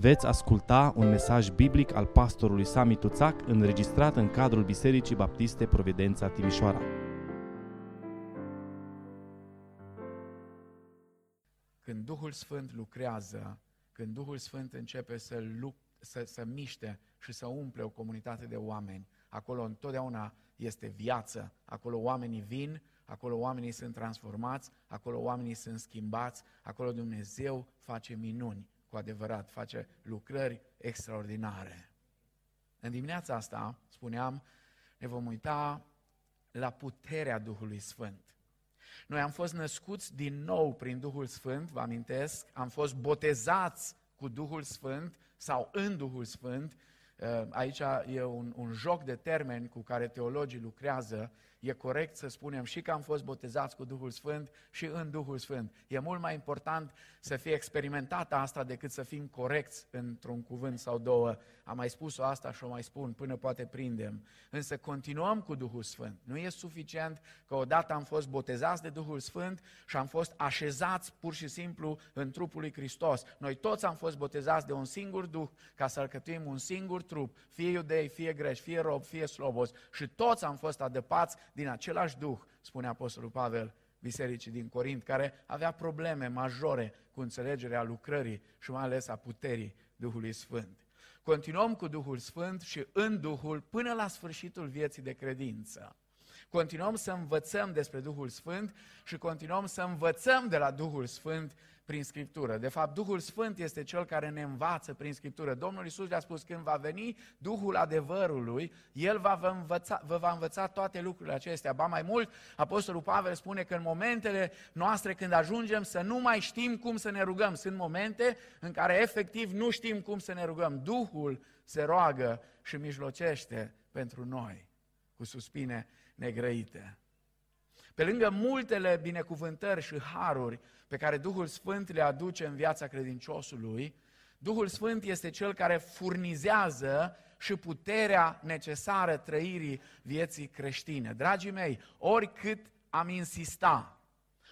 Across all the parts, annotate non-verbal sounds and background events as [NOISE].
veți asculta un mesaj biblic al pastorului Sami Tuțac înregistrat în cadrul Bisericii Baptiste Providența Timișoara. Când Duhul Sfânt lucrează, când Duhul Sfânt începe să, lup, să, să miște și să umple o comunitate de oameni, acolo întotdeauna este viață, acolo oamenii vin, acolo oamenii sunt transformați, acolo oamenii sunt schimbați, acolo Dumnezeu face minuni cu adevărat, face lucrări extraordinare. În dimineața asta, spuneam, ne vom uita la puterea Duhului Sfânt. Noi am fost născuți din nou prin Duhul Sfânt, vă amintesc, am fost botezați cu Duhul Sfânt sau în Duhul Sfânt. Uh, aici e un, un joc de termeni cu care teologii lucrează e corect să spunem și că am fost botezați cu Duhul Sfânt și în Duhul Sfânt. E mult mai important să fie experimentată asta decât să fim corecți într-un cuvânt sau două. Am mai spus-o asta și o mai spun până poate prindem. Însă continuăm cu Duhul Sfânt. Nu e suficient că odată am fost botezați de Duhul Sfânt și am fost așezați pur și simplu în trupul lui Hristos. Noi toți am fost botezați de un singur Duh ca să alcătuim un singur trup, fie iudei, fie greși, fie rob, fie slobos și toți am fost adăpați din același Duh, spune Apostolul Pavel bisericii din Corint, care avea probleme majore cu înțelegerea lucrării și mai ales a puterii Duhului Sfânt. Continuăm cu Duhul Sfânt și în Duhul până la sfârșitul vieții de credință. Continuăm să învățăm despre Duhul Sfânt și continuăm să învățăm de la Duhul Sfânt prin Scriptură. De fapt, Duhul Sfânt este Cel care ne învață prin Scriptură. Domnul Iisus le-a spus, când va veni Duhul adevărului, El va vă, învăța, vă va învăța toate lucrurile acestea. Ba mai mult, Apostolul Pavel spune că în momentele noastre când ajungem să nu mai știm cum să ne rugăm, sunt momente în care efectiv nu știm cum să ne rugăm. Duhul se roagă și mijlocește pentru noi cu suspine negrăite. Pe lângă multele binecuvântări și haruri pe care Duhul Sfânt le aduce în viața credinciosului, Duhul Sfânt este cel care furnizează și puterea necesară trăirii vieții creștine. Dragii mei, oricât am insista,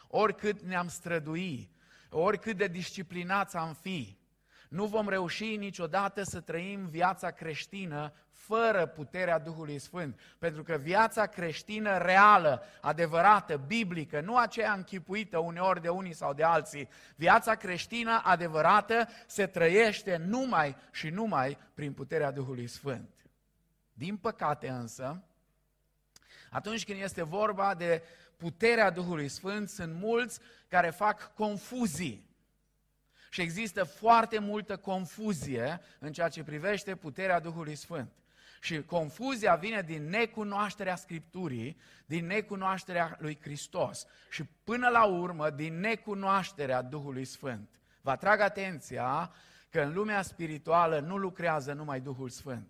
oricât ne-am strădui, oricât de disciplinați am fi, nu vom reuși niciodată să trăim viața creștină fără puterea Duhului Sfânt. Pentru că viața creștină reală, adevărată, biblică, nu aceea închipuită uneori de unii sau de alții, viața creștină adevărată se trăiește numai și numai prin puterea Duhului Sfânt. Din păcate însă, atunci când este vorba de puterea Duhului Sfânt, sunt mulți care fac confuzii. Și există foarte multă confuzie în ceea ce privește puterea Duhului Sfânt. Și confuzia vine din necunoașterea Scripturii, din necunoașterea lui Hristos și până la urmă din necunoașterea Duhului Sfânt. Vă atrag atenția că în lumea spirituală nu lucrează numai Duhul Sfânt.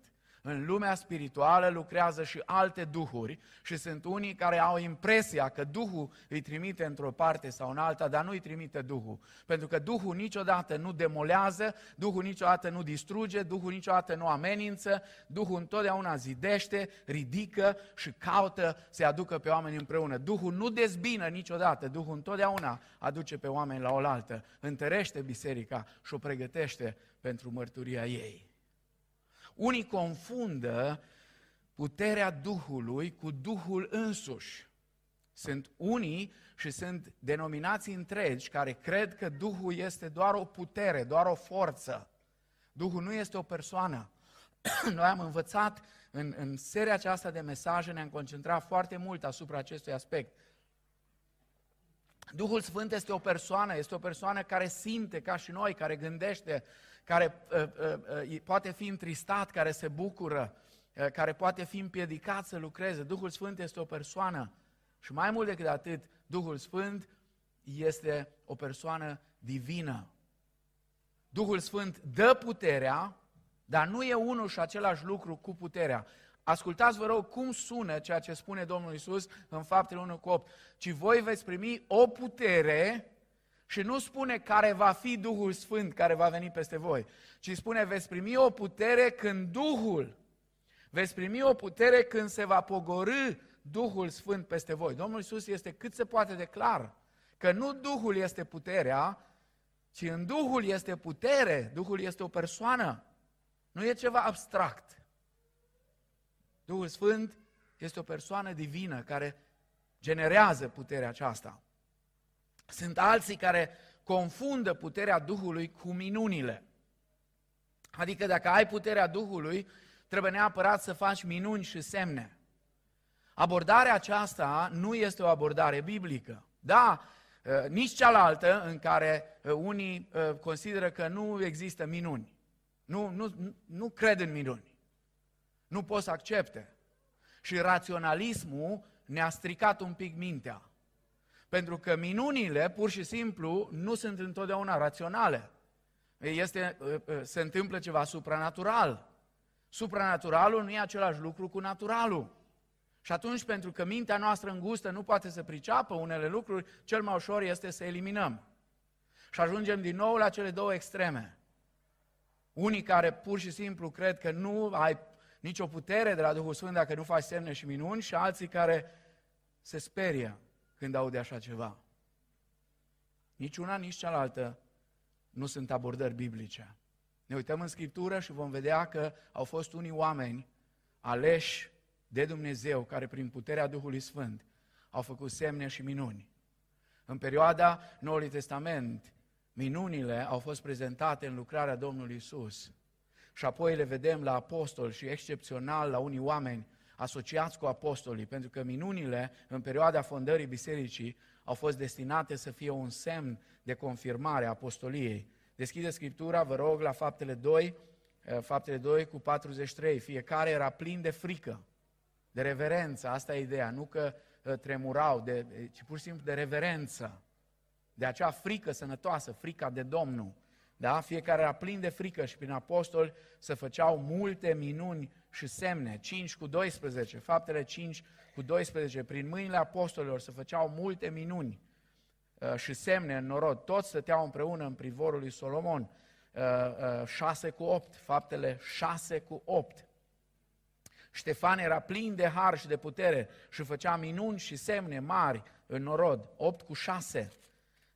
În lumea spirituală lucrează și alte duhuri și sunt unii care au impresia că Duhul îi trimite într-o parte sau în alta, dar nu îi trimite Duhul. Pentru că Duhul niciodată nu demolează, Duhul niciodată nu distruge, Duhul niciodată nu amenință, Duhul întotdeauna zidește, ridică și caută să aducă pe oameni împreună. Duhul nu dezbină niciodată, Duhul întotdeauna aduce pe oameni la oaltă, întărește biserica și o pregătește pentru mărturia ei. Unii confundă puterea Duhului cu Duhul însuși. Sunt unii și sunt denominații întregi care cred că Duhul este doar o putere, doar o forță. Duhul nu este o persoană. [CLEARS THROAT] Noi am învățat în, în seria aceasta de mesaje, ne-am concentrat foarte mult asupra acestui aspect. Duhul Sfânt este o persoană, este o persoană care simte ca și noi, care gândește, care uh, uh, uh, poate fi întristat, care se bucură, uh, care poate fi împiedicat să lucreze. Duhul Sfânt este o persoană și mai mult decât atât, Duhul Sfânt este o persoană divină. Duhul Sfânt dă puterea, dar nu e unul și același lucru cu puterea. Ascultați, vă rog, cum sună ceea ce spune Domnul Isus în faptele 1 cu 8. Ci voi veți primi o putere și nu spune care va fi Duhul Sfânt care va veni peste voi, ci spune veți primi o putere când Duhul, veți primi o putere când se va pogorâ Duhul Sfânt peste voi. Domnul Isus este cât se poate de clar că nu Duhul este puterea, ci în Duhul este putere, Duhul este o persoană, nu e ceva abstract. Duhul Sfânt este o persoană divină care generează puterea aceasta. Sunt alții care confundă puterea Duhului cu minunile. Adică dacă ai puterea Duhului, trebuie neapărat să faci minuni și semne. Abordarea aceasta nu este o abordare biblică. Da, ă, nici cealaltă în care ă, unii ă, consideră că nu există minuni. Nu, nu, nu cred în minuni. Nu pot să accepte. Și raționalismul ne-a stricat un pic mintea. Pentru că minunile, pur și simplu, nu sunt întotdeauna raționale. Este, se întâmplă ceva supranatural. Supranaturalul nu e același lucru cu naturalul. Și atunci, pentru că mintea noastră îngustă nu poate să priceapă unele lucruri, cel mai ușor este să eliminăm. Și ajungem din nou la cele două extreme. Unii care pur și simplu cred că nu ai nicio putere de la Duhul Sfânt dacă nu faci semne și minuni și alții care se sperie când aude așa ceva. Nici una, nici cealaltă nu sunt abordări biblice. Ne uităm în Scriptură și vom vedea că au fost unii oameni aleși de Dumnezeu care prin puterea Duhului Sfânt au făcut semne și minuni. În perioada Noului Testament, minunile au fost prezentate în lucrarea Domnului Isus. Și apoi le vedem la apostoli și excepțional la unii oameni asociați cu apostolii, pentru că minunile în perioada fondării bisericii au fost destinate să fie un semn de confirmare a apostoliei. Deschide Scriptura, vă rog, la faptele 2, eh, faptele 2 cu 43. Fiecare era plin de frică, de reverență, asta e ideea, nu că eh, tremurau, de, ci pur și simplu de reverență, de acea frică sănătoasă, frica de Domnul. Da? Fiecare era plin de frică și prin apostoli se făceau multe minuni și semne. 5 cu 12, faptele 5 cu 12, prin mâinile apostolilor se făceau multe minuni uh, și semne în norod. Toți stăteau împreună în privorul lui Solomon. 6 uh, uh, cu 8, faptele 6 cu 8. Ștefan era plin de har și de putere și făcea minuni și semne mari în norod. 8 cu 6.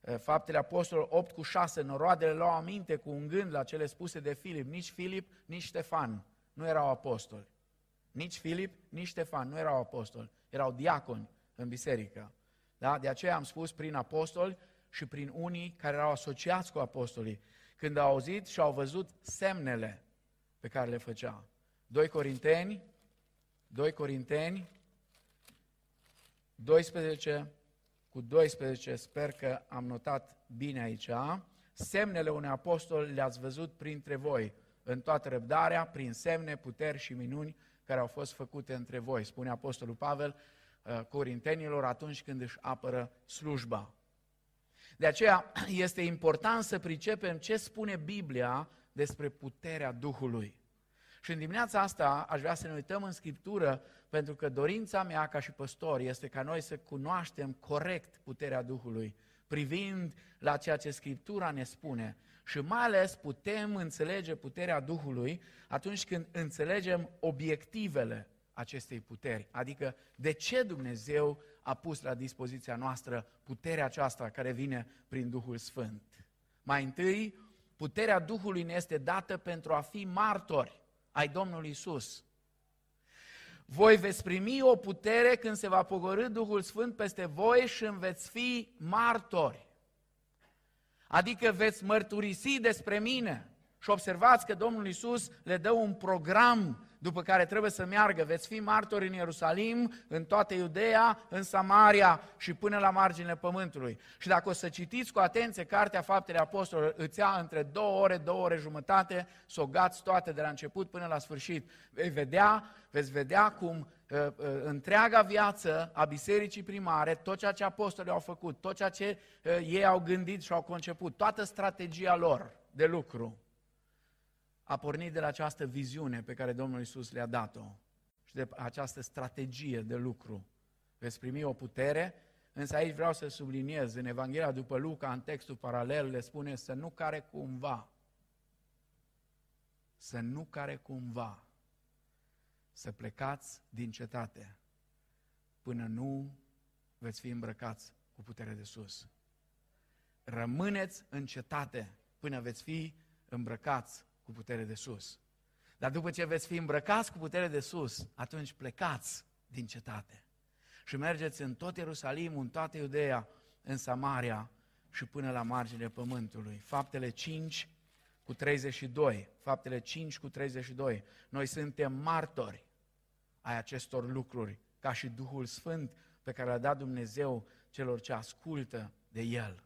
Eh, Faptele Apostolilor 8 cu 6, noroadele luau aminte cu un gând la cele spuse de Filip. Nici Filip, nici Ștefan nu erau apostoli. Nici Filip, nici Ștefan nu erau apostoli. Erau diaconi în biserică. Da? De aceea am spus prin apostoli și prin unii care erau asociați cu apostolii. Când au auzit și au văzut semnele pe care le făcea. 2 Corinteni, 2 Corinteni, 12, cu 12, sper că am notat bine aici, semnele unui apostol le-ați văzut printre voi, în toată răbdarea, prin semne, puteri și minuni care au fost făcute între voi, spune Apostolul Pavel uh, Corintenilor atunci când își apără slujba. De aceea [CLEARS THROAT] este important să pricepem ce spune Biblia despre puterea Duhului. Și în dimineața asta aș vrea să ne uităm în Scriptură, pentru că dorința mea ca și păstor este ca noi să cunoaștem corect puterea Duhului, privind la ceea ce Scriptura ne spune. Și mai ales putem înțelege puterea Duhului atunci când înțelegem obiectivele acestei puteri. Adică de ce Dumnezeu a pus la dispoziția noastră puterea aceasta care vine prin Duhul Sfânt. Mai întâi, puterea Duhului ne este dată pentru a fi martori ai Domnului Isus. Voi veți primi o putere când se va pogorâ Duhul Sfânt peste voi și îmi veți fi martori. Adică veți mărturisi despre mine. Și observați că Domnul Isus le dă un program după care trebuie să meargă. Veți fi martori în Ierusalim, în toată Iudeea, în Samaria și până la marginile pământului. Și dacă o să citiți cu atenție Cartea Faptele Apostolilor, îți ia între două ore, două ore jumătate să o gați toate de la început până la sfârșit. Vei vedea, veți vedea cum uh, uh, întreaga viață a bisericii primare, tot ceea ce apostolii au făcut, tot ceea ce uh, ei au gândit și au conceput, toată strategia lor de lucru, a pornit de la această viziune pe care Domnul Isus le-a dat-o și de această strategie de lucru. Veți primi o putere, însă aici vreau să subliniez, în Evanghelia după Luca, în textul paralel, le spune să nu care cumva, să nu care cumva, să plecați din cetate până nu veți fi îmbrăcați cu putere de sus. rămâneți în cetate până veți fi îmbrăcați cu putere de sus. Dar după ce veți fi îmbrăcați cu putere de sus, atunci plecați din cetate. Și mergeți în tot Ierusalim, în toată Iudeea, în Samaria și până la marginea pământului. Faptele 5 cu 32. Faptele 5 cu 32. Noi suntem martori ai acestor lucruri, ca și Duhul Sfânt pe care l-a dat Dumnezeu celor ce ascultă de El.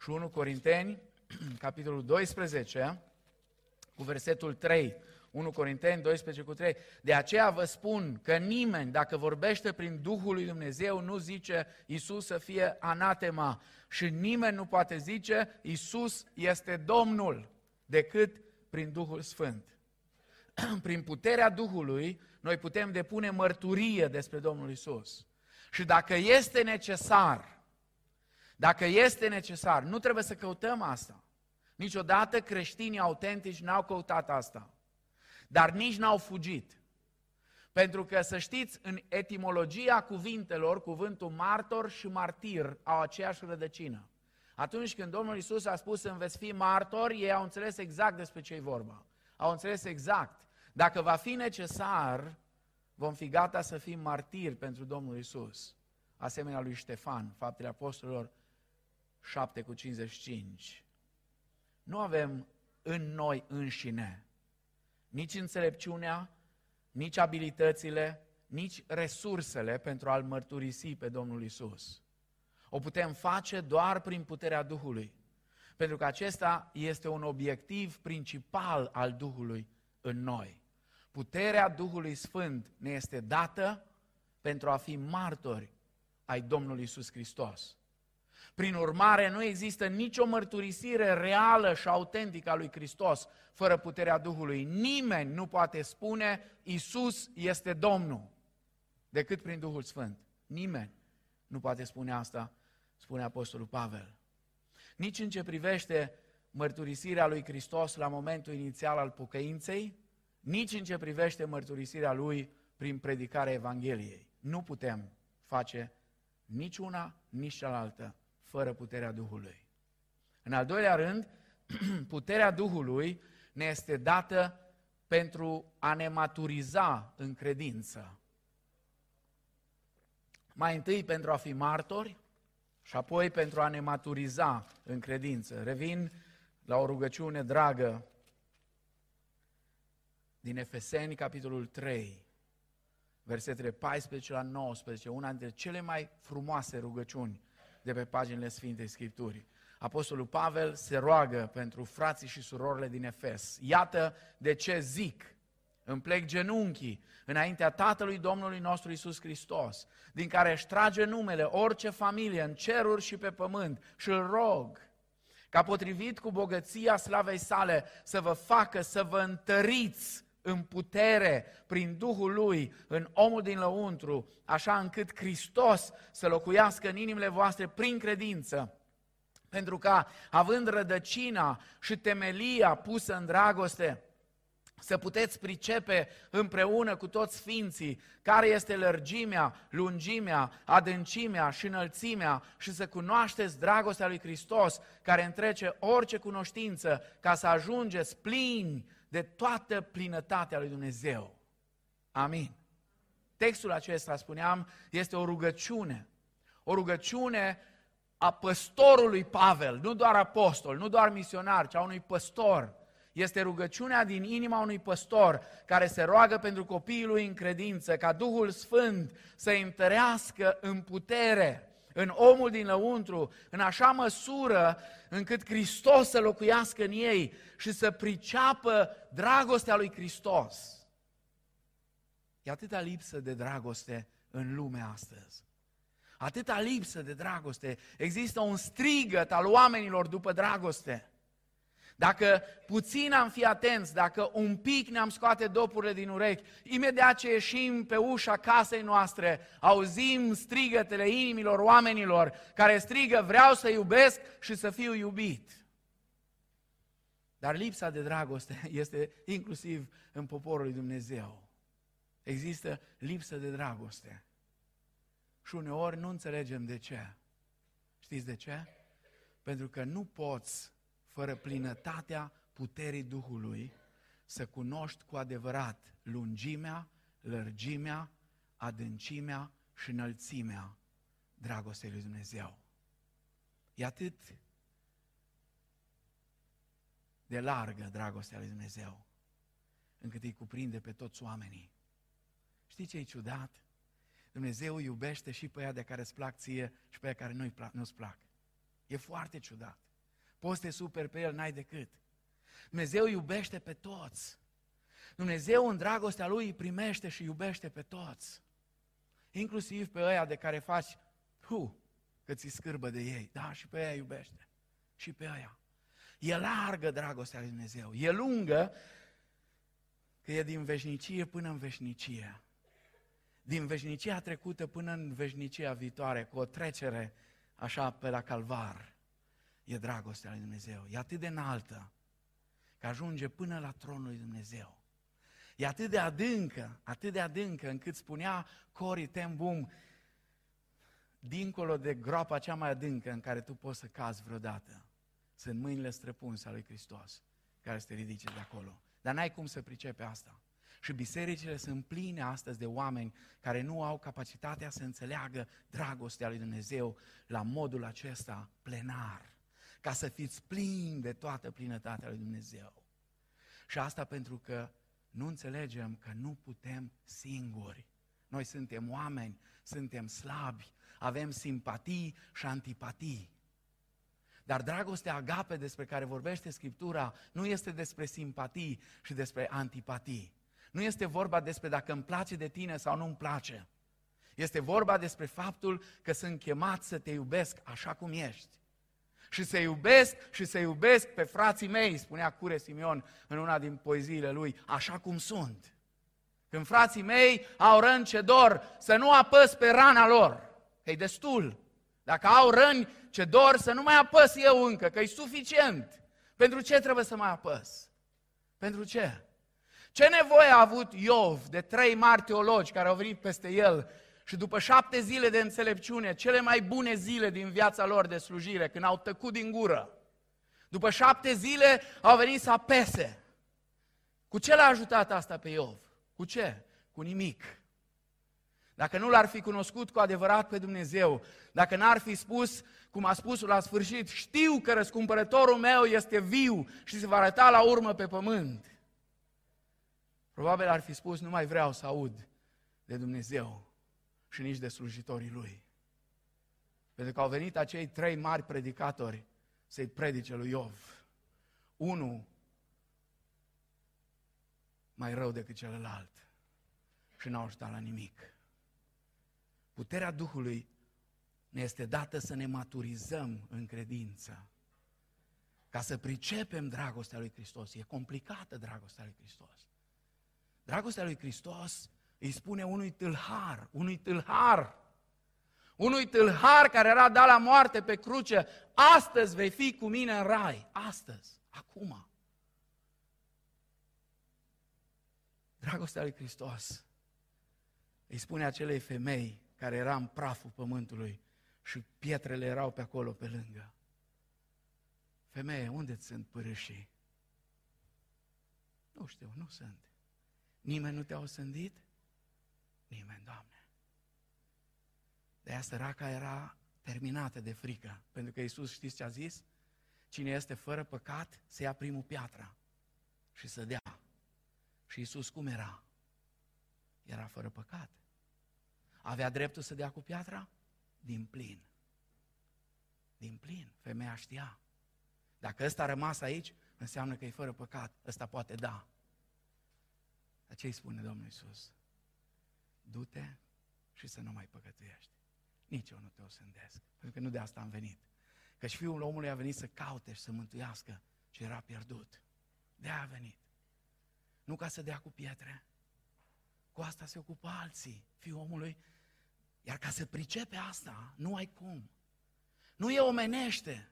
Și 1 Corinteni, [CLEARS THROAT] capitolul 12, cu versetul 3. 1 Corinteni 12 cu 3. De aceea vă spun că nimeni, dacă vorbește prin Duhul lui Dumnezeu, nu zice Isus să fie anatema și nimeni nu poate zice Isus este Domnul decât prin Duhul Sfânt. [CLEARS THROAT] prin puterea Duhului, noi putem depune mărturie despre Domnul Isus. Și dacă este necesar, dacă este necesar, nu trebuie să căutăm asta. Niciodată creștinii autentici n-au căutat asta. Dar nici n-au fugit. Pentru că, să știți, în etimologia cuvintelor, cuvântul martor și martir au aceeași rădăcină. Atunci când Domnul Isus a spus să veți fi martori, ei au înțeles exact despre ce e vorba. Au înțeles exact. Dacă va fi necesar, vom fi gata să fim martiri pentru Domnul Isus. Asemenea lui Ștefan, faptele apostolilor 7 cu 55. Nu avem în noi înșine nici înțelepciunea, nici abilitățile, nici resursele pentru a-L mărturisi pe Domnul Isus. O putem face doar prin puterea Duhului. Pentru că acesta este un obiectiv principal al Duhului în noi. Puterea Duhului Sfânt ne este dată pentru a fi martori ai Domnului Isus Hristos. Prin urmare, nu există nicio mărturisire reală și autentică a lui Hristos fără puterea Duhului. Nimeni nu poate spune Isus este Domnul decât prin Duhul Sfânt. Nimeni nu poate spune asta, spune Apostolul Pavel. Nici în ce privește mărturisirea lui Hristos la momentul inițial al pocăinței, nici în ce privește mărturisirea lui prin predicarea Evangheliei. Nu putem face nici una, nici cealaltă fără puterea Duhului. În al doilea rând, [CLEARS THROAT] puterea Duhului ne este dată pentru a ne maturiza în credință. Mai întâi pentru a fi martori și apoi pentru a ne maturiza în credință. Revin la o rugăciune dragă din Efeseni, capitolul 3, versetele 14 la 19, una dintre cele mai frumoase rugăciuni de pe paginile Sfintei Scripturii. Apostolul Pavel se roagă pentru frații și surorile din Efes. Iată de ce zic, îmi plec genunchii înaintea Tatălui Domnului nostru Isus Hristos, din care își trage numele orice familie în ceruri și pe pământ și îl rog ca potrivit cu bogăția slavei sale să vă facă să vă întăriți în putere, prin Duhul Lui, în omul din lăuntru, așa încât Hristos să locuiască în inimile voastre prin credință, pentru ca, având rădăcina și temelia pusă în dragoste, să puteți pricepe împreună cu toți sfinții care este lărgimea, lungimea, adâncimea și înălțimea și să cunoașteți dragostea lui Hristos care întrece orice cunoștință ca să ajungeți plini de toată plinătatea lui Dumnezeu. Amin. Textul acesta, spuneam, este o rugăciune. O rugăciune a păstorului Pavel, nu doar apostol, nu doar misionar, ci a unui păstor. Este rugăciunea din inima unui păstor care se roagă pentru copiii lui în credință, ca Duhul Sfânt să-i întărească în putere în omul din lăuntru, în așa măsură încât Hristos să locuiască în ei și să priceapă dragostea lui Hristos. E atâta lipsă de dragoste în lumea astăzi. Atâta lipsă de dragoste. Există un strigăt al oamenilor după dragoste. Dacă puțin am fi atenți, dacă un pic ne-am scoate dopurile din urechi, imediat ce ieșim pe ușa casei noastre, auzim strigătele inimilor oamenilor care strigă vreau să iubesc și să fiu iubit. Dar lipsa de dragoste [LAUGHS] este inclusiv în poporul lui Dumnezeu. Există lipsă de dragoste. Și uneori nu înțelegem de ce. Știți de ce? Pentru că nu poți, fără plinătatea puterii Duhului, să cunoști cu adevărat lungimea, lărgimea, adâncimea și înălțimea dragostei lui Dumnezeu. E atât de largă dragostea lui Dumnezeu, încât îi cuprinde pe toți oamenii. Știi ce e ciudat? Dumnezeu iubește și pe aia de care îți plac ție și pe aia care nu-i plac, nu-ți plac. E foarte ciudat. Poți să te super pe el, n-ai decât. Dumnezeu iubește pe toți. Dumnezeu în dragostea Lui îi primește și iubește pe toți. Inclusiv pe ăia de care faci, hu, că ți scârbă de ei. Da, și pe ăia iubește. Și pe ăia. E largă dragostea lui Dumnezeu. E lungă, că e din veșnicie până în veșnicie. Din veșnicia trecută până în veșnicia viitoare, cu o trecere așa pe la calvar. E dragostea lui Dumnezeu. E atât de înaltă că ajunge până la tronul lui Dumnezeu. E atât de adâncă, atât de adâncă, încât spunea Cori Ten Boom, dincolo de groapa cea mai adâncă în care tu poți să cazi vreodată, sunt mâinile străpunse ale lui Hristos care să te ridice de acolo. Dar n-ai cum să pricepe asta. Și bisericile sunt pline astăzi de oameni care nu au capacitatea să înțeleagă dragostea lui Dumnezeu la modul acesta plenar, ca să fiți plini de toată plinătatea lui Dumnezeu. Și asta pentru că nu înțelegem că nu putem singuri. Noi suntem oameni, suntem slabi, avem simpatii și antipatii. Dar dragostea agape despre care vorbește Scriptura nu este despre simpatii și despre antipatii. Nu este vorba despre dacă îmi place de tine sau nu îmi place. Este vorba despre faptul că sunt chemat să te iubesc așa cum ești. Și să iubesc și să iubesc pe frații mei, spunea Cure Simion în una din poeziile lui, așa cum sunt. Când frații mei au răni ce dor, să nu apăs pe rana lor. E destul. Dacă au răni ce dor, să nu mai apăs eu încă, că e suficient. Pentru ce trebuie să mai apăs? Pentru ce? Ce nevoie a avut Iov de trei mari teologi care au venit peste el și după șapte zile de înțelepciune, cele mai bune zile din viața lor de slujire, când au tăcut din gură, după șapte zile au venit să apese. Cu ce l-a ajutat asta pe Iov? Cu ce? Cu nimic. Dacă nu l-ar fi cunoscut cu adevărat pe Dumnezeu, dacă n-ar fi spus, cum a spus la sfârșit, știu că răscumpărătorul meu este viu și se va arăta la urmă pe pământ. Probabil ar fi spus, nu mai vreau să aud de Dumnezeu și nici de slujitorii Lui. Pentru că au venit acei trei mari predicatori să-i predice lui Iov. Unul mai rău decât celălalt și n-au ajutat la nimic. Puterea Duhului ne este dată să ne maturizăm în credință. Ca să pricepem dragostea lui Hristos. E complicată dragostea lui Hristos. Dragostea lui Hristos îi spune unui tâlhar, unui tâlhar, unui tâlhar care era dat la moarte pe cruce, astăzi vei fi cu mine în rai, astăzi, acum. Dragostea lui Hristos îi spune acelei femei care era în praful pământului și pietrele erau pe acolo, pe lângă. Femeie, unde sunt părâșii? Nu știu, nu sunt. Nimeni nu te-a osândit? Nimeni, Doamne. De aia săraca era terminată de frică, pentru că Iisus știți ce a zis? Cine este fără păcat, să ia primul piatra și să dea. Și Iisus cum era? Era fără păcat. Avea dreptul să dea cu piatra? Din plin. Din plin. Femeia știa. Dacă ăsta a rămas aici, înseamnă că e fără păcat. Ăsta poate da. Dar ce îi spune Domnul Iisus? Du-te și să nu mai păcătuiești. Nici eu nu te osândesc, pentru că nu de asta am venit. Căci Fiul omului a venit să caute și să mântuiască ce era pierdut. de a venit. Nu ca să dea cu pietre. Cu asta se ocupă alții. Fiul omului iar ca să pricepe asta, nu ai cum. Nu e omenește.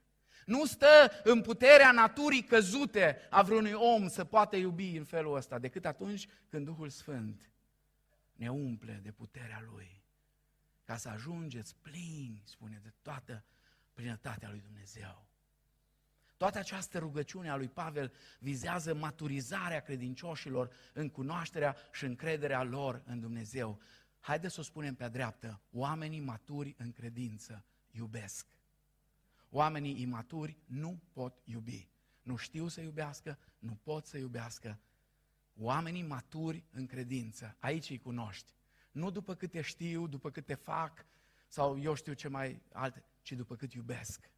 Nu stă în puterea naturii căzute a vreunui om să poată iubi în felul ăsta, decât atunci când Duhul Sfânt ne umple de puterea Lui. Ca să ajungeți plini, spune, de toată plinătatea Lui Dumnezeu. Toată această rugăciune a lui Pavel vizează maturizarea credincioșilor în cunoașterea și încrederea lor în Dumnezeu. Haideți să o spunem pe dreaptă, oamenii maturi în credință iubesc. Oamenii imaturi nu pot iubi. Nu știu să iubească, nu pot să iubească. Oamenii maturi în credință, aici îi cunoști. Nu după câte știu, după câte fac, sau eu știu ce mai alte, ci după cât iubesc.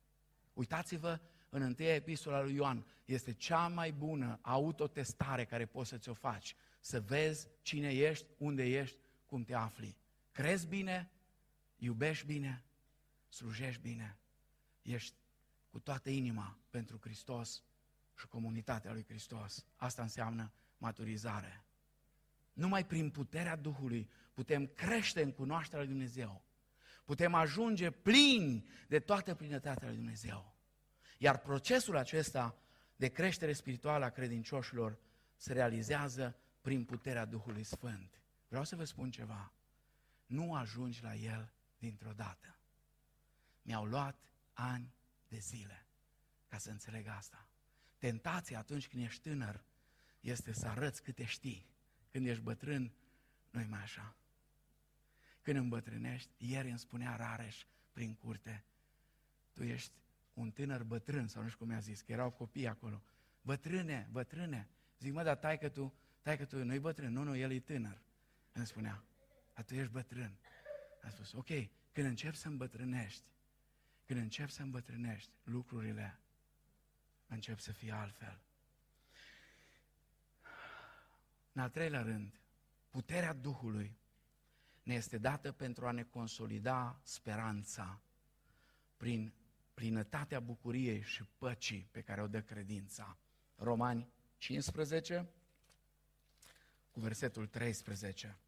Uitați-vă în întâia epistola lui Ioan, este cea mai bună autotestare care poți să ți-o faci. Să vezi cine ești, unde ești, cum te afli. Crezi bine, iubești bine, slujești bine, ești cu toată inima pentru Hristos și comunitatea lui Hristos. Asta înseamnă maturizare. Numai prin puterea Duhului putem crește în cunoașterea lui Dumnezeu. Putem ajunge plini de toată plinătatea lui Dumnezeu. Iar procesul acesta de creștere spirituală a credincioșilor se realizează prin puterea Duhului Sfânt. Vreau să vă spun ceva. Nu ajungi la el dintr-o dată. Mi-au luat ani de zile ca să înțeleg asta. Tentația atunci când ești tânăr este să arăți câte știi. Când ești bătrân, nu mai așa. Când îmbătrânești, ieri îmi spunea Rareș prin curte, tu ești un tânăr bătrân, sau nu știu cum mi-a zis, că erau copii acolo. Bătrâne, bătrâne. Zic, mă, dar tai că tu, tai că tu nu-i bătrân. Nu, nu, el e tânăr. Îmi spunea, dar tu ești bătrân. A spus, ok, când începi să îmbătrânești, când începi să îmbătrânești, lucrurile încep să fie altfel. În al treilea rând, puterea Duhului ne este dată pentru a ne consolida speranța prin plinătatea bucuriei și păcii pe care o dă credința. Romani 15, cu versetul 13.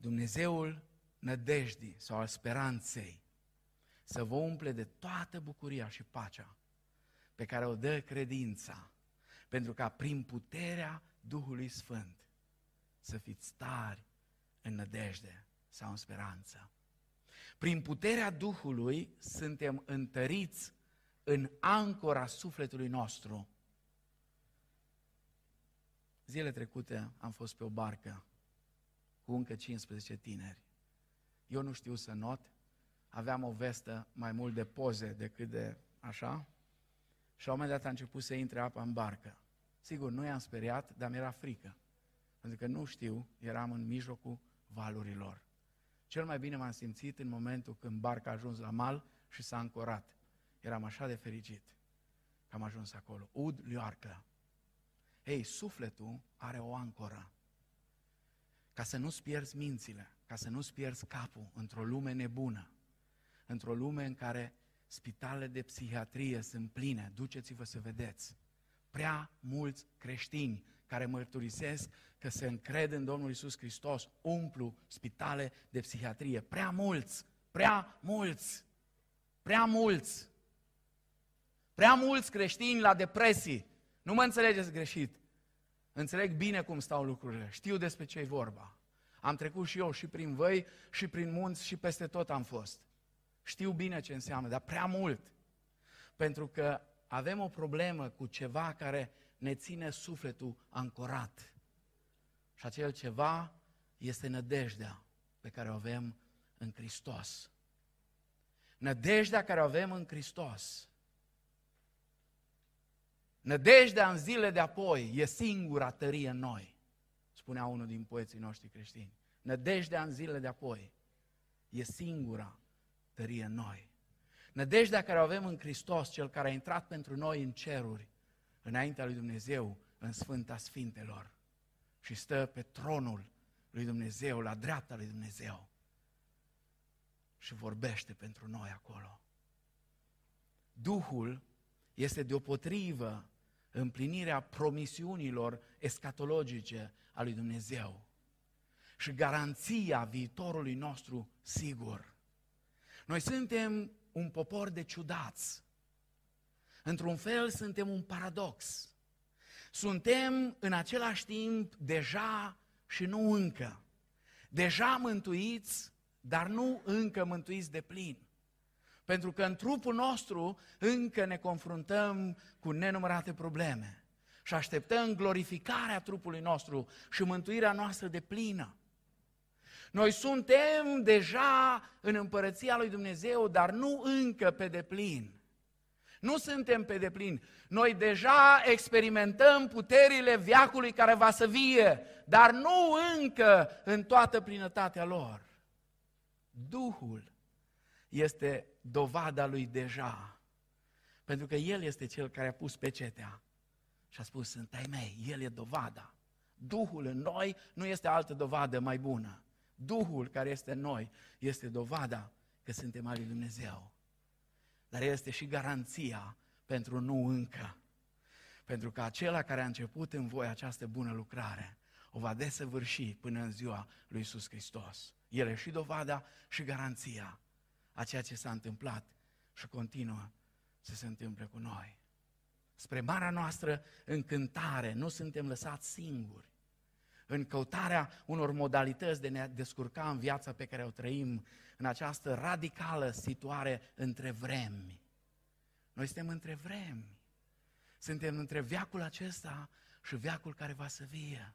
Dumnezeul nădejdii sau al speranței să vă umple de toată bucuria și pacea pe care o dă credința, pentru ca prin puterea Duhului Sfânt să fiți tari în nădejde sau în speranță. Prin puterea Duhului suntem întăriți în ancora sufletului nostru. Zile trecute am fost pe o barcă cu încă 15 tineri. Eu nu știu să not, aveam o vestă mai mult de poze decât de așa, și la un moment dat a început să intre apa în barcă. Sigur, nu i-am speriat, dar mi-era frică. Pentru că nu știu, eram în mijlocul valurilor. Cel mai bine m-am simțit în momentul când barca a ajuns la mal și s-a ancorat. Eram așa de fericit că am ajuns acolo. Ud lioarcă. Ei, sufletul are o ancoră. Ca să nu-ți pierzi mințile, ca să nu-ți pierzi capul într-o lume nebună, într-o lume în care spitalele de psihiatrie sunt pline, duceți-vă să vedeți. Prea mulți creștini care mărturisesc că se încred în Domnul Isus Hristos, umplu spitale de psihiatrie. Prea mulți, prea mulți, prea mulți. Prea mulți creștini la depresii. Nu mă înțelegeți greșit. Înțeleg bine cum stau lucrurile. Știu despre ce e vorba. Am trecut și eu și prin văi, și prin munți, și peste tot am fost. Știu bine ce înseamnă, dar prea mult. Pentru că avem o problemă cu ceva care ne ține sufletul ancorat. Și acel ceva este nădejdea pe care o avem în Hristos. Nădejdea care o avem în Hristos. Nădejdea în zile de apoi e singura tărie în noi, spunea unul din poeții noștri creștini. Nădejdea în zile de apoi e singura tărie în noi. Nădejdea care o avem în Hristos, Cel care a intrat pentru noi în ceruri, înaintea lui Dumnezeu, în Sfânta Sfintelor și stă pe tronul lui Dumnezeu, la dreapta lui Dumnezeu și vorbește pentru noi acolo. Duhul este deopotrivă împlinirea promisiunilor escatologice a lui Dumnezeu și garanția viitorului nostru sigur. Noi suntem un popor de ciudați. Într-un fel suntem un paradox. Suntem în același timp deja și nu încă. Deja mântuiți, dar nu încă mântuiți de plin. Pentru că în trupul nostru încă ne confruntăm cu nenumărate probleme și așteptăm glorificarea trupului nostru și mântuirea noastră de plină. Noi suntem deja în împărăția lui Dumnezeu, dar nu încă pe deplin. Nu suntem pe deplin. Noi deja experimentăm puterile viacului care va să vie, dar nu încă în toată plinătatea lor. Duhul este dovada lui deja. Pentru că El este Cel care a pus pecetea și a spus, sunt ai mei, El e dovada. Duhul în noi nu este altă dovadă mai bună. Duhul care este în noi este dovada că suntem al lui Dumnezeu. Dar este și garanția pentru nu încă. Pentru că acela care a început în voi această bună lucrare o va desăvârși până în ziua lui Iisus Hristos. El e și dovada și garanția a ceea ce s-a întâmplat și continuă să se întâmple cu noi. Spre marea noastră încântare, nu suntem lăsați singuri în căutarea unor modalități de ne descurca în viața pe care o trăim, în această radicală situare între vremi. Noi suntem între vremi. Suntem între viacul acesta și viacul care va să vie.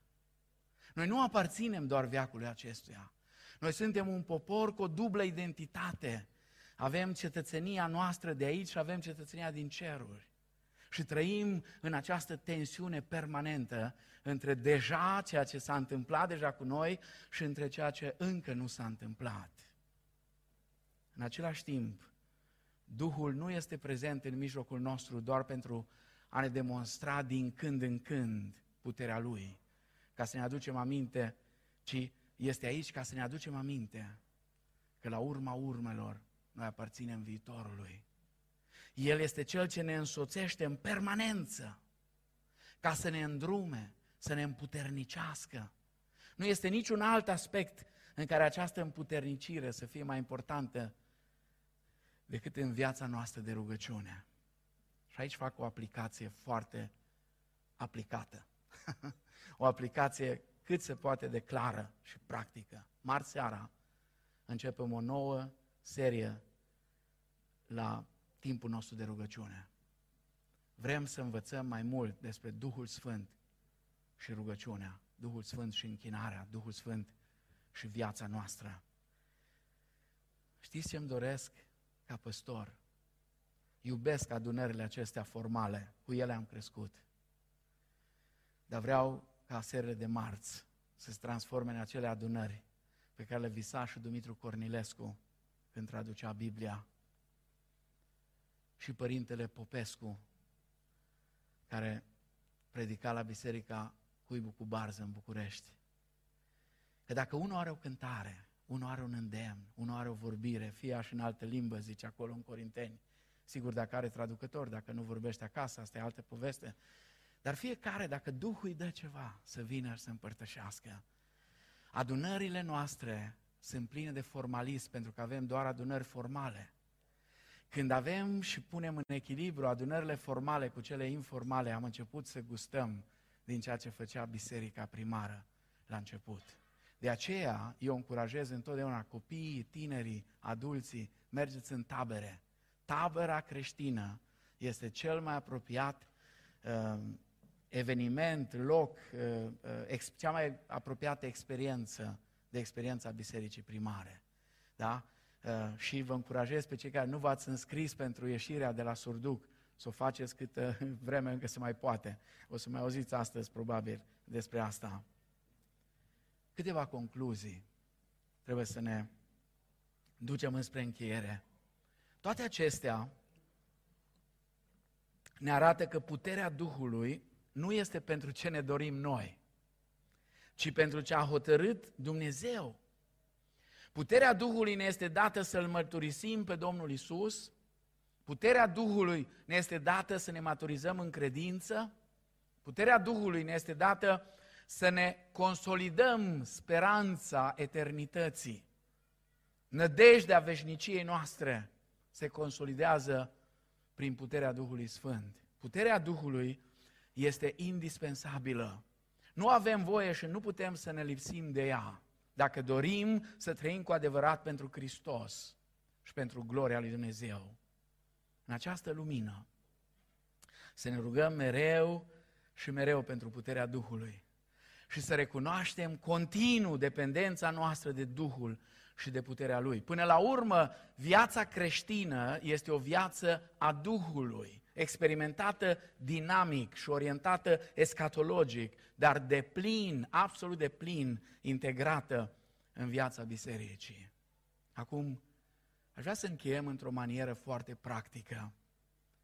Noi nu aparținem doar viacului acestuia. Noi suntem un popor cu o dublă identitate. Avem cetățenia noastră de aici și avem cetățenia din ceruri. Și trăim în această tensiune permanentă între deja ceea ce s-a întâmplat deja cu noi și între ceea ce încă nu s-a întâmplat. În același timp, Duhul nu este prezent în mijlocul nostru doar pentru a ne demonstra din când în când puterea Lui, ca să ne aducem aminte, ci este aici ca să ne aducem aminte că la urma urmelor noi aparținem viitorului. El este Cel ce ne însoțește în permanență ca să ne îndrume, să ne împuternicească. Nu este niciun alt aspect în care această împuternicire să fie mai importantă decât în viața noastră de rugăciune. Și aici fac o aplicație foarte aplicată. [LAUGHS] o aplicație cât se poate de clară și practică. Marți seara începem o nouă serie la timpul nostru de rugăciune. Vrem să învățăm mai mult despre Duhul Sfânt și rugăciunea, Duhul Sfânt și închinarea, Duhul Sfânt și viața noastră. Știți ce îmi doresc ca păstor? Iubesc adunările acestea formale, cu ele am crescut. Dar vreau ca serile de marți să se transforme în acele adunări pe care le visa și Dumitru Cornilescu când traducea Biblia și părintele Popescu care predica la Biserica Cuibu cu Barză în București. Că dacă unul are o cântare, unul are un îndemn, unul are o vorbire, fie și în altă limbă, zice acolo în Corinteni, sigur dacă are traducător, dacă nu vorbește acasă, asta e altă poveste, dar fiecare, dacă Duhul îi dă ceva, să vină și să împărtășească. Adunările noastre sunt pline de formalism, pentru că avem doar adunări formale. Când avem și punem în echilibru adunările formale cu cele informale, am început să gustăm din ceea ce făcea biserica primară la început. De aceea eu încurajez întotdeauna copiii, tinerii, adulții, mergeți în tabere. Tabăra creștină este cel mai apropiat uh, eveniment, loc, uh, uh, cea mai apropiată experiență de experiența bisericii primare. Da? Uh, și vă încurajez pe cei care nu v-ați înscris pentru ieșirea de la Surduc să o faceți câtă [LAUGHS] vreme încă se mai poate. O să mai auziți astăzi, probabil, despre asta. Câteva concluzii trebuie să ne ducem înspre încheiere. Toate acestea ne arată că puterea Duhului nu este pentru ce ne dorim noi, ci pentru ce a hotărât Dumnezeu. Puterea Duhului ne este dată să-L mărturisim pe Domnul Isus, puterea Duhului ne este dată să ne maturizăm în credință, puterea Duhului ne este dată să ne consolidăm speranța eternității. Nădejdea veșniciei noastre se consolidează prin puterea Duhului Sfânt. Puterea Duhului este indispensabilă. Nu avem voie și nu putem să ne lipsim de ea. Dacă dorim să trăim cu adevărat pentru Hristos, și pentru gloria lui Dumnezeu. În această lumină să ne rugăm mereu și mereu pentru puterea Duhului și să recunoaștem continuu dependența noastră de Duhul și de puterea Lui. Până la urmă, viața creștină este o viață a Duhului, experimentată dinamic și orientată escatologic, dar de plin, absolut de plin, integrată în viața bisericii. Acum, aș vrea să încheiem într-o manieră foarte practică,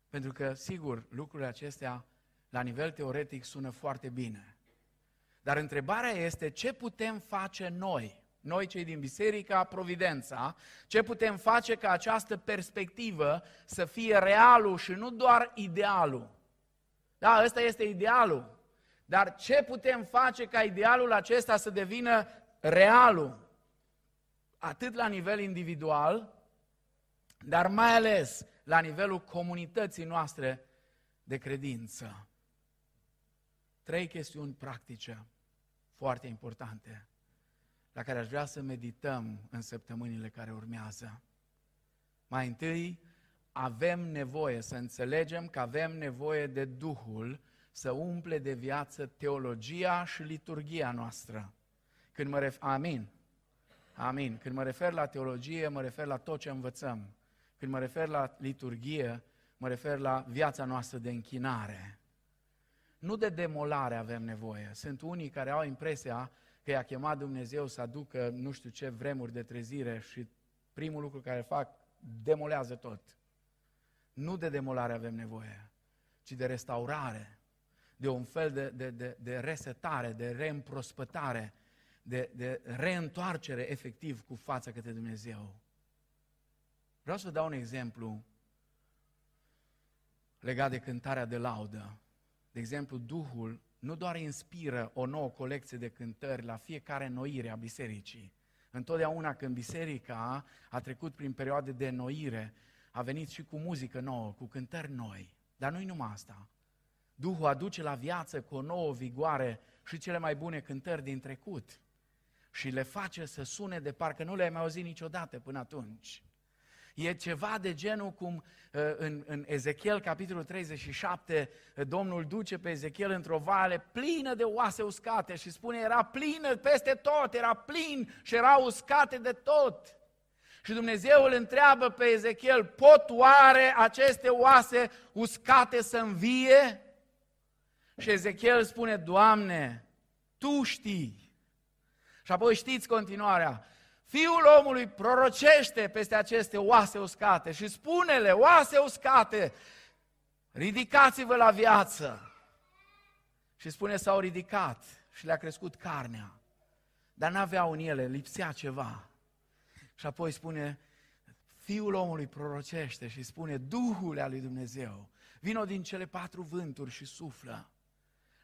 pentru că, sigur, lucrurile acestea, la nivel teoretic, sună foarte bine. Dar întrebarea este ce putem face noi, noi cei din Biserica Providența, ce putem face ca această perspectivă să fie realul și nu doar idealul. Da, ăsta este idealul. Dar ce putem face ca idealul acesta să devină realul? Atât la nivel individual, dar mai ales la nivelul comunității noastre de credință. Trei chestiuni practice foarte importante la care aș vrea să medităm în săptămânile care urmează. Mai întâi, avem nevoie să înțelegem că avem nevoie de Duhul să umple de viață teologia și liturgia noastră. Când mă ref- Amin. Amin. Când mă refer la teologie, mă refer la tot ce învățăm. Când mă refer la liturgie, mă refer la viața noastră de închinare. Nu de demolare avem nevoie. Sunt unii care au impresia că i-a chemat Dumnezeu să aducă nu știu ce vremuri de trezire și primul lucru care fac, demolează tot. Nu de demolare avem nevoie, ci de restaurare, de un fel de, de, de, de resetare, de reîmprospătare, de, de reîntoarcere efectiv cu fața către Dumnezeu. Vreau să dau un exemplu legat de cântarea de laudă. De exemplu, Duhul nu doar inspiră o nouă colecție de cântări la fiecare noire a bisericii. Întotdeauna când biserica a trecut prin perioade de noire, a venit și cu muzică nouă, cu cântări noi. Dar nu-i numai asta. Duhul aduce la viață cu o nouă vigoare și cele mai bune cântări din trecut și le face să sune de parcă nu le-ai mai auzit niciodată până atunci. E ceva de genul cum uh, în, în Ezechiel, capitolul 37, uh, Domnul duce pe Ezechiel într-o vale plină de oase uscate și spune, era plină peste tot, era plin și era uscate de tot. Și Dumnezeu îl întreabă pe Ezechiel, pot oare aceste oase uscate să învie? Și Ezechiel spune, Doamne, Tu știi. Și apoi știți continuarea, Fiul omului prorocește peste aceste oase uscate și spune-le, oase uscate, ridicați-vă la viață. Și spune, s-au ridicat și le-a crescut carnea, dar n-aveau în ele, lipsea ceva. Și apoi spune, Fiul omului prorocește și spune, Duhul al lui Dumnezeu, vino din cele patru vânturi și suflă.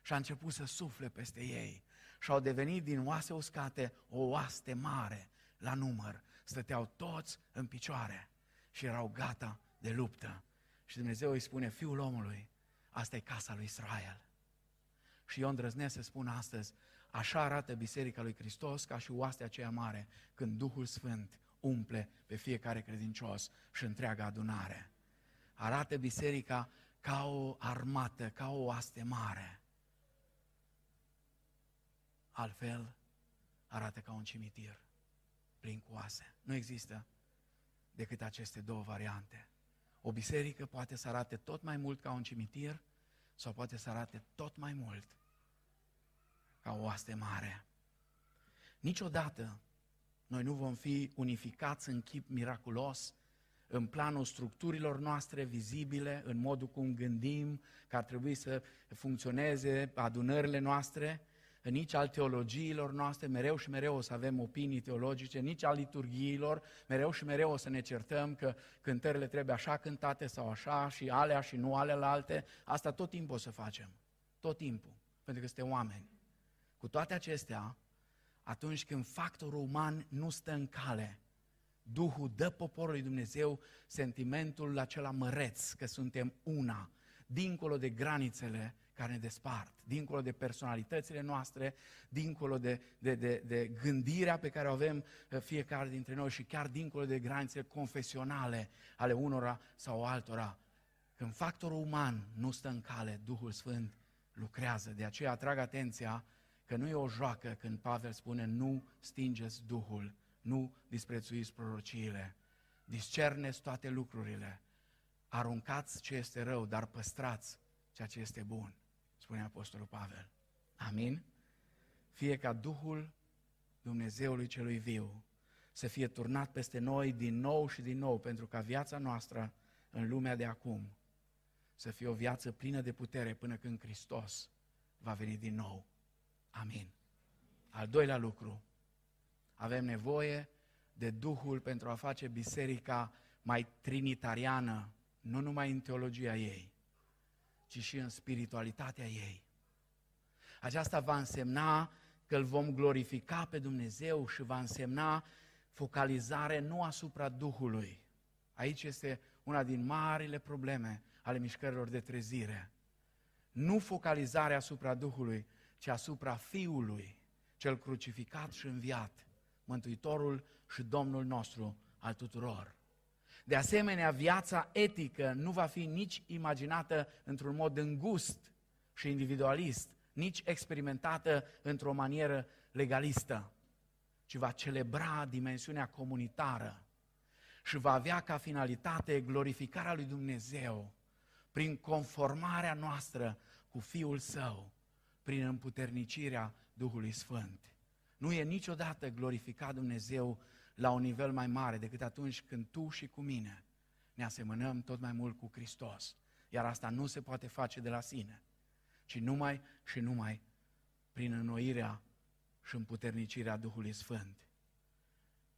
Și a început să sufle peste ei și au devenit din oase uscate o oaste mare la număr, stăteau toți în picioare și erau gata de luptă. Și Dumnezeu îi spune, fiul omului, asta e casa lui Israel. Și eu îndrăznesc să spun astăzi, așa arată Biserica lui Hristos ca și oastea aceea mare, când Duhul Sfânt umple pe fiecare credincios și întreaga adunare. Arată biserica ca o armată, ca o oaste mare. Altfel, arată ca un cimitir plin cu oase. Nu există decât aceste două variante. O biserică poate să arate tot mai mult ca un cimitir sau poate să arate tot mai mult ca o oaste mare. Niciodată noi nu vom fi unificați în chip miraculos în planul structurilor noastre vizibile, în modul cum gândim că ar trebui să funcționeze adunările noastre, nici al teologiilor noastre, mereu și mereu o să avem opinii teologice, nici al liturgiilor, mereu și mereu o să ne certăm că cântările trebuie așa cântate sau așa și alea și nu alea alte. Asta tot timpul o să facem. Tot timpul. Pentru că suntem oameni. Cu toate acestea, atunci când factorul uman nu stă în cale, Duhul dă poporului Dumnezeu sentimentul acela măreț, că suntem una, dincolo de granițele care ne despart, dincolo de personalitățile noastre, dincolo de, de, de, de gândirea pe care o avem uh, fiecare dintre noi și chiar dincolo de granițele confesionale ale unora sau altora. Când factorul uman nu stă în cale, Duhul Sfânt lucrează. De aceea atrag atenția că nu e o joacă când Pavel spune nu stingeți Duhul, nu disprețuiți prorociile, discerneți toate lucrurile, aruncați ce este rău, dar păstrați ceea ce este bun, spune Apostolul Pavel. Amin? Fie ca Duhul Dumnezeului celui viu să fie turnat peste noi din nou și din nou, pentru ca viața noastră în lumea de acum să fie o viață plină de putere până când Hristos va veni din nou. Amin. Al doilea lucru, avem nevoie de Duhul pentru a face biserica mai trinitariană, nu numai în teologia ei, ci și în spiritualitatea ei. Aceasta va însemna că îl vom glorifica pe Dumnezeu și va însemna focalizare nu asupra Duhului. Aici este una din marile probleme ale mișcărilor de trezire. Nu focalizarea asupra Duhului, ci asupra Fiului, cel crucificat și înviat, Mântuitorul și Domnul nostru al tuturor. De asemenea, viața etică nu va fi nici imaginată într-un mod îngust și individualist, nici experimentată într-o manieră legalistă, ci va celebra dimensiunea comunitară și va avea ca finalitate glorificarea lui Dumnezeu prin conformarea noastră cu Fiul Său, prin împuternicirea Duhului Sfânt. Nu e niciodată glorificat Dumnezeu la un nivel mai mare decât atunci când tu și cu mine ne asemănăm tot mai mult cu Hristos. Iar asta nu se poate face de la sine, ci numai și numai prin înnoirea și împuternicirea Duhului Sfânt.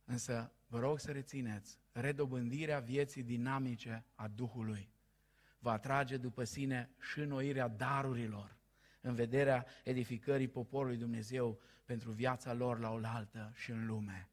Însă, vă rog să rețineți, redobândirea vieții dinamice a Duhului va atrage după sine și înnoirea darurilor în vederea edificării poporului Dumnezeu pentru viața lor la oaltă și în lume.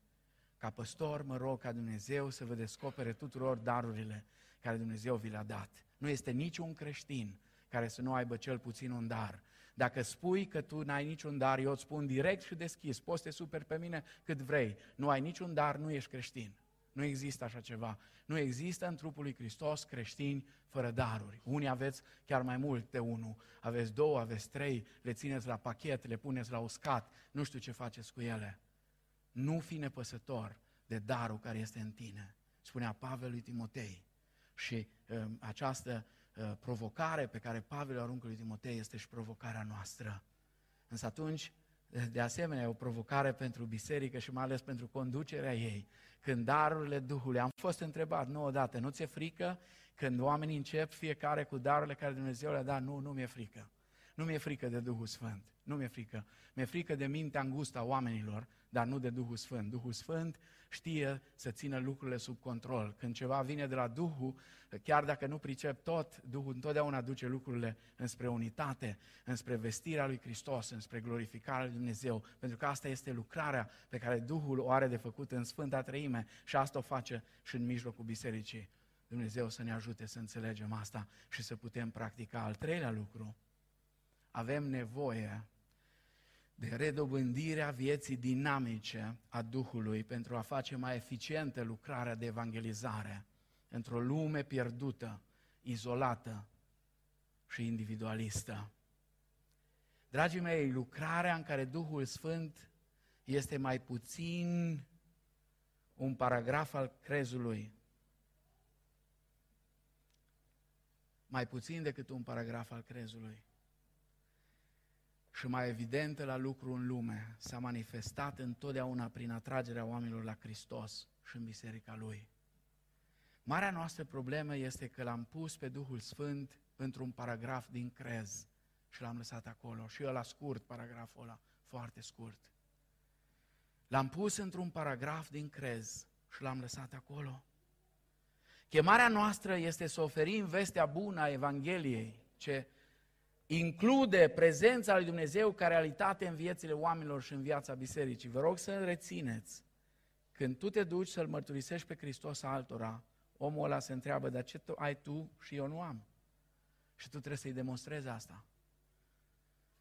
Ca păstor mă rog ca Dumnezeu să vă descopere tuturor darurile care Dumnezeu vi le-a dat. Nu este niciun creștin care să nu aibă cel puțin un dar. Dacă spui că tu n-ai niciun dar, eu îți spun direct și deschis, poți să te superi pe mine cât vrei. Nu ai niciun dar, nu ești creștin. Nu există așa ceva. Nu există în trupul lui Hristos creștini fără daruri. Unii aveți chiar mai mult de unul, aveți două, aveți trei, le țineți la pachet, le puneți la uscat, nu știu ce faceți cu ele. Nu fi nepăsător de darul care este în tine, spunea Pavel lui Timotei. Și uh, această uh, provocare pe care Pavel o aruncă lui Timotei este și provocarea noastră. Însă atunci, de asemenea, e o provocare pentru biserică și mai ales pentru conducerea ei. Când darurile Duhului, am fost întrebat, nu odată, nu ți-e frică când oamenii încep fiecare cu darurile care Dumnezeu le-a dat? Nu, nu mi-e frică. Nu mi-e frică de Duhul Sfânt. Nu mi-e frică. Mi-e frică de mintea îngustă a oamenilor, dar nu de Duhul Sfânt. Duhul Sfânt știe să țină lucrurile sub control. Când ceva vine de la Duhul, chiar dacă nu pricep tot, Duhul întotdeauna duce lucrurile înspre unitate, înspre vestirea lui Hristos, înspre glorificarea lui Dumnezeu, pentru că asta este lucrarea pe care Duhul o are de făcut în Sfânta Treime și asta o face și în mijlocul bisericii. Dumnezeu să ne ajute să înțelegem asta și să putem practica. Al treilea lucru, avem nevoie de redobândirea vieții dinamice a Duhului pentru a face mai eficientă lucrarea de evangelizare într-o lume pierdută, izolată și individualistă. Dragii mei, lucrarea în care Duhul Sfânt este mai puțin un paragraf al crezului, mai puțin decât un paragraf al crezului și mai evidentă la lucru în lume, s-a manifestat întotdeauna prin atragerea oamenilor la Hristos și în biserica Lui. Marea noastră problemă este că l-am pus pe Duhul Sfânt într-un paragraf din crez și l-am lăsat acolo. Și ăla scurt, paragraful ăla, foarte scurt. L-am pus într-un paragraf din crez și l-am lăsat acolo. Chemarea noastră este să oferim vestea bună a Evangheliei, ce include prezența lui Dumnezeu ca realitate în viețile oamenilor și în viața bisericii. Vă rog să rețineți, când tu te duci să-L mărturisești pe Hristos altora, omul ăla se întreabă, dar ce ai tu și eu nu am? Și tu trebuie să-i demonstrezi asta.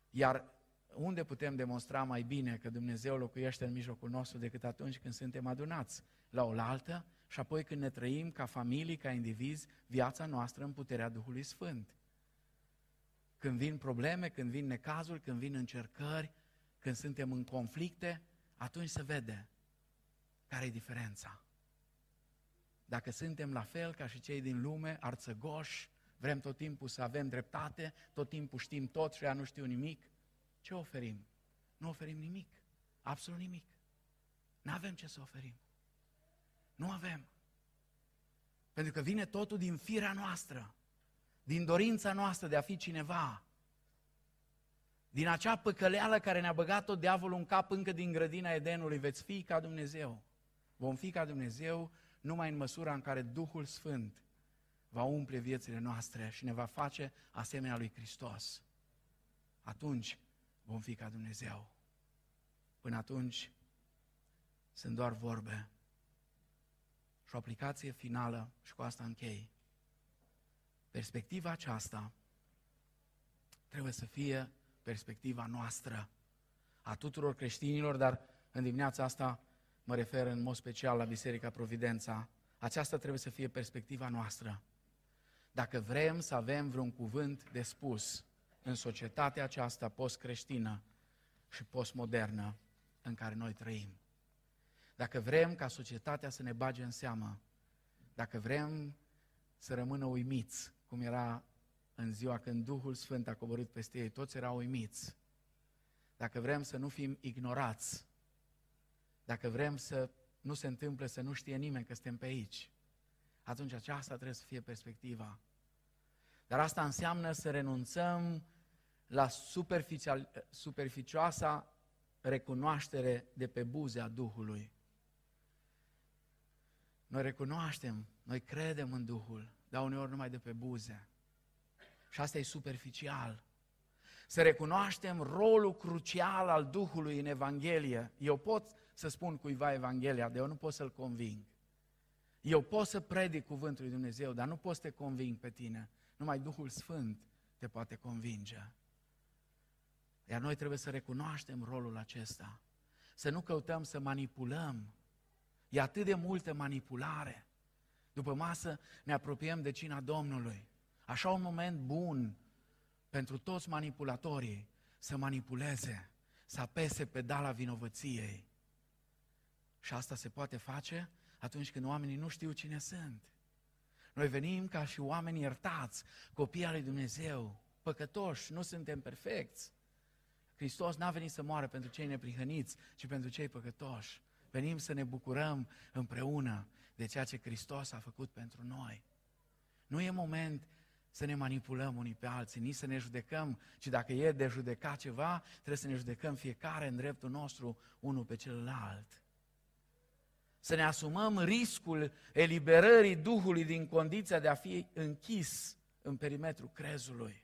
Iar unde putem demonstra mai bine că Dumnezeu locuiește în mijlocul nostru decât atunci când suntem adunați la oaltă și apoi când ne trăim ca familii, ca indivizi, viața noastră în puterea Duhului Sfânt. Când vin probleme, când vin necazuri, când vin încercări, când suntem în conflicte, atunci se vede care e diferența. Dacă suntem la fel ca și cei din lume, arțăgoși, vrem tot timpul să avem dreptate, tot timpul știm tot și ea nu știu nimic, ce oferim? Nu oferim nimic. Absolut nimic. Nu avem ce să oferim. Nu avem. Pentru că vine totul din firea noastră, din dorința noastră de a fi cineva, din acea păcăleală care ne-a băgat-o diavolul în cap încă din grădina Edenului, veți fi ca Dumnezeu. Vom fi ca Dumnezeu numai în măsura în care Duhul Sfânt va umple viețile noastre și ne va face asemenea lui Hristos. Atunci vom fi ca Dumnezeu. Până atunci sunt doar vorbe. Și o aplicație finală, și cu asta închei. Perspectiva aceasta trebuie să fie perspectiva noastră, a tuturor creștinilor, dar în dimineața asta mă refer în mod special la Biserica Providența. Aceasta trebuie să fie perspectiva noastră. Dacă vrem să avem vreun cuvânt de spus în societatea aceasta post-creștină și postmodernă în care noi trăim. Dacă vrem ca societatea să ne bage în seamă, dacă vrem să rămână uimiți, cum era în ziua când Duhul Sfânt a coborât peste ei, toți erau uimiți. Dacă vrem să nu fim ignorați, dacă vrem să nu se întâmple să nu știe nimeni că suntem pe aici, atunci aceasta trebuie să fie perspectiva. Dar asta înseamnă să renunțăm la superficioasa recunoaștere de pe buze a Duhului. Noi recunoaștem, noi credem în Duhul, dar uneori numai de pe buze. Și asta e superficial. Să recunoaștem rolul crucial al Duhului în Evanghelie. Eu pot să spun cuiva Evanghelia, dar eu nu pot să-l conving. Eu pot să predic cuvântul lui Dumnezeu, dar nu pot să te conving pe tine. Numai Duhul Sfânt te poate convinge. Iar noi trebuie să recunoaștem rolul acesta. Să nu căutăm să manipulăm. E atât de multă manipulare. După masă ne apropiem de cina Domnului. Așa un moment bun pentru toți manipulatorii să manipuleze, să apese pedala vinovăției. Și asta se poate face atunci când oamenii nu știu cine sunt. Noi venim ca și oameni iertați, copii al lui Dumnezeu, păcătoși, nu suntem perfecți. Hristos n-a venit să moară pentru cei neprihăniți, ci pentru cei păcătoși. Venim să ne bucurăm împreună de ceea ce Hristos a făcut pentru noi. Nu e moment să ne manipulăm unii pe alții, nici să ne judecăm, ci dacă e de judecat ceva, trebuie să ne judecăm fiecare în dreptul nostru, unul pe celălalt. Să ne asumăm riscul eliberării Duhului din condiția de a fi închis în perimetrul crezului.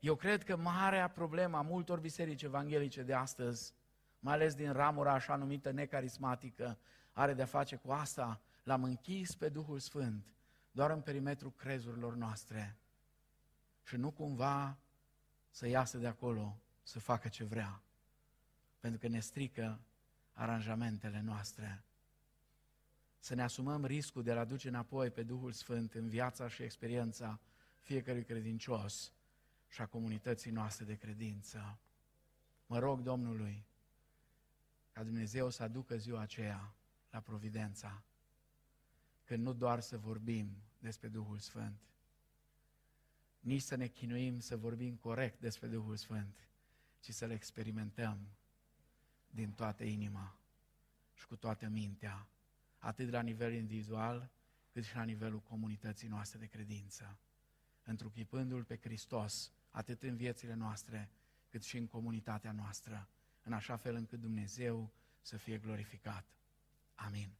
Eu cred că marea problemă a multor biserici evanghelice de astăzi, mai ales din ramura așa numită necarismatică, are de-a face cu asta. L-am închis pe Duhul Sfânt doar în perimetrul crezurilor noastre și nu cumva să iasă de acolo să facă ce vrea, pentru că ne strică aranjamentele noastre. Să ne asumăm riscul de a aduce înapoi pe Duhul Sfânt în viața și experiența fiecărui credincios și a comunității noastre de credință. Mă rog Domnului ca Dumnezeu să aducă ziua aceea la Providența, când nu doar să vorbim despre Duhul Sfânt, nici să ne chinuim să vorbim corect despre Duhul Sfânt, ci să-L experimentăm din toată inima și cu toată mintea, atât la nivel individual, cât și la nivelul comunității noastre de credință, întruchipându-L pe Hristos, atât în viețile noastre, cât și în comunitatea noastră, în așa fel încât Dumnezeu să fie glorificat. Amin.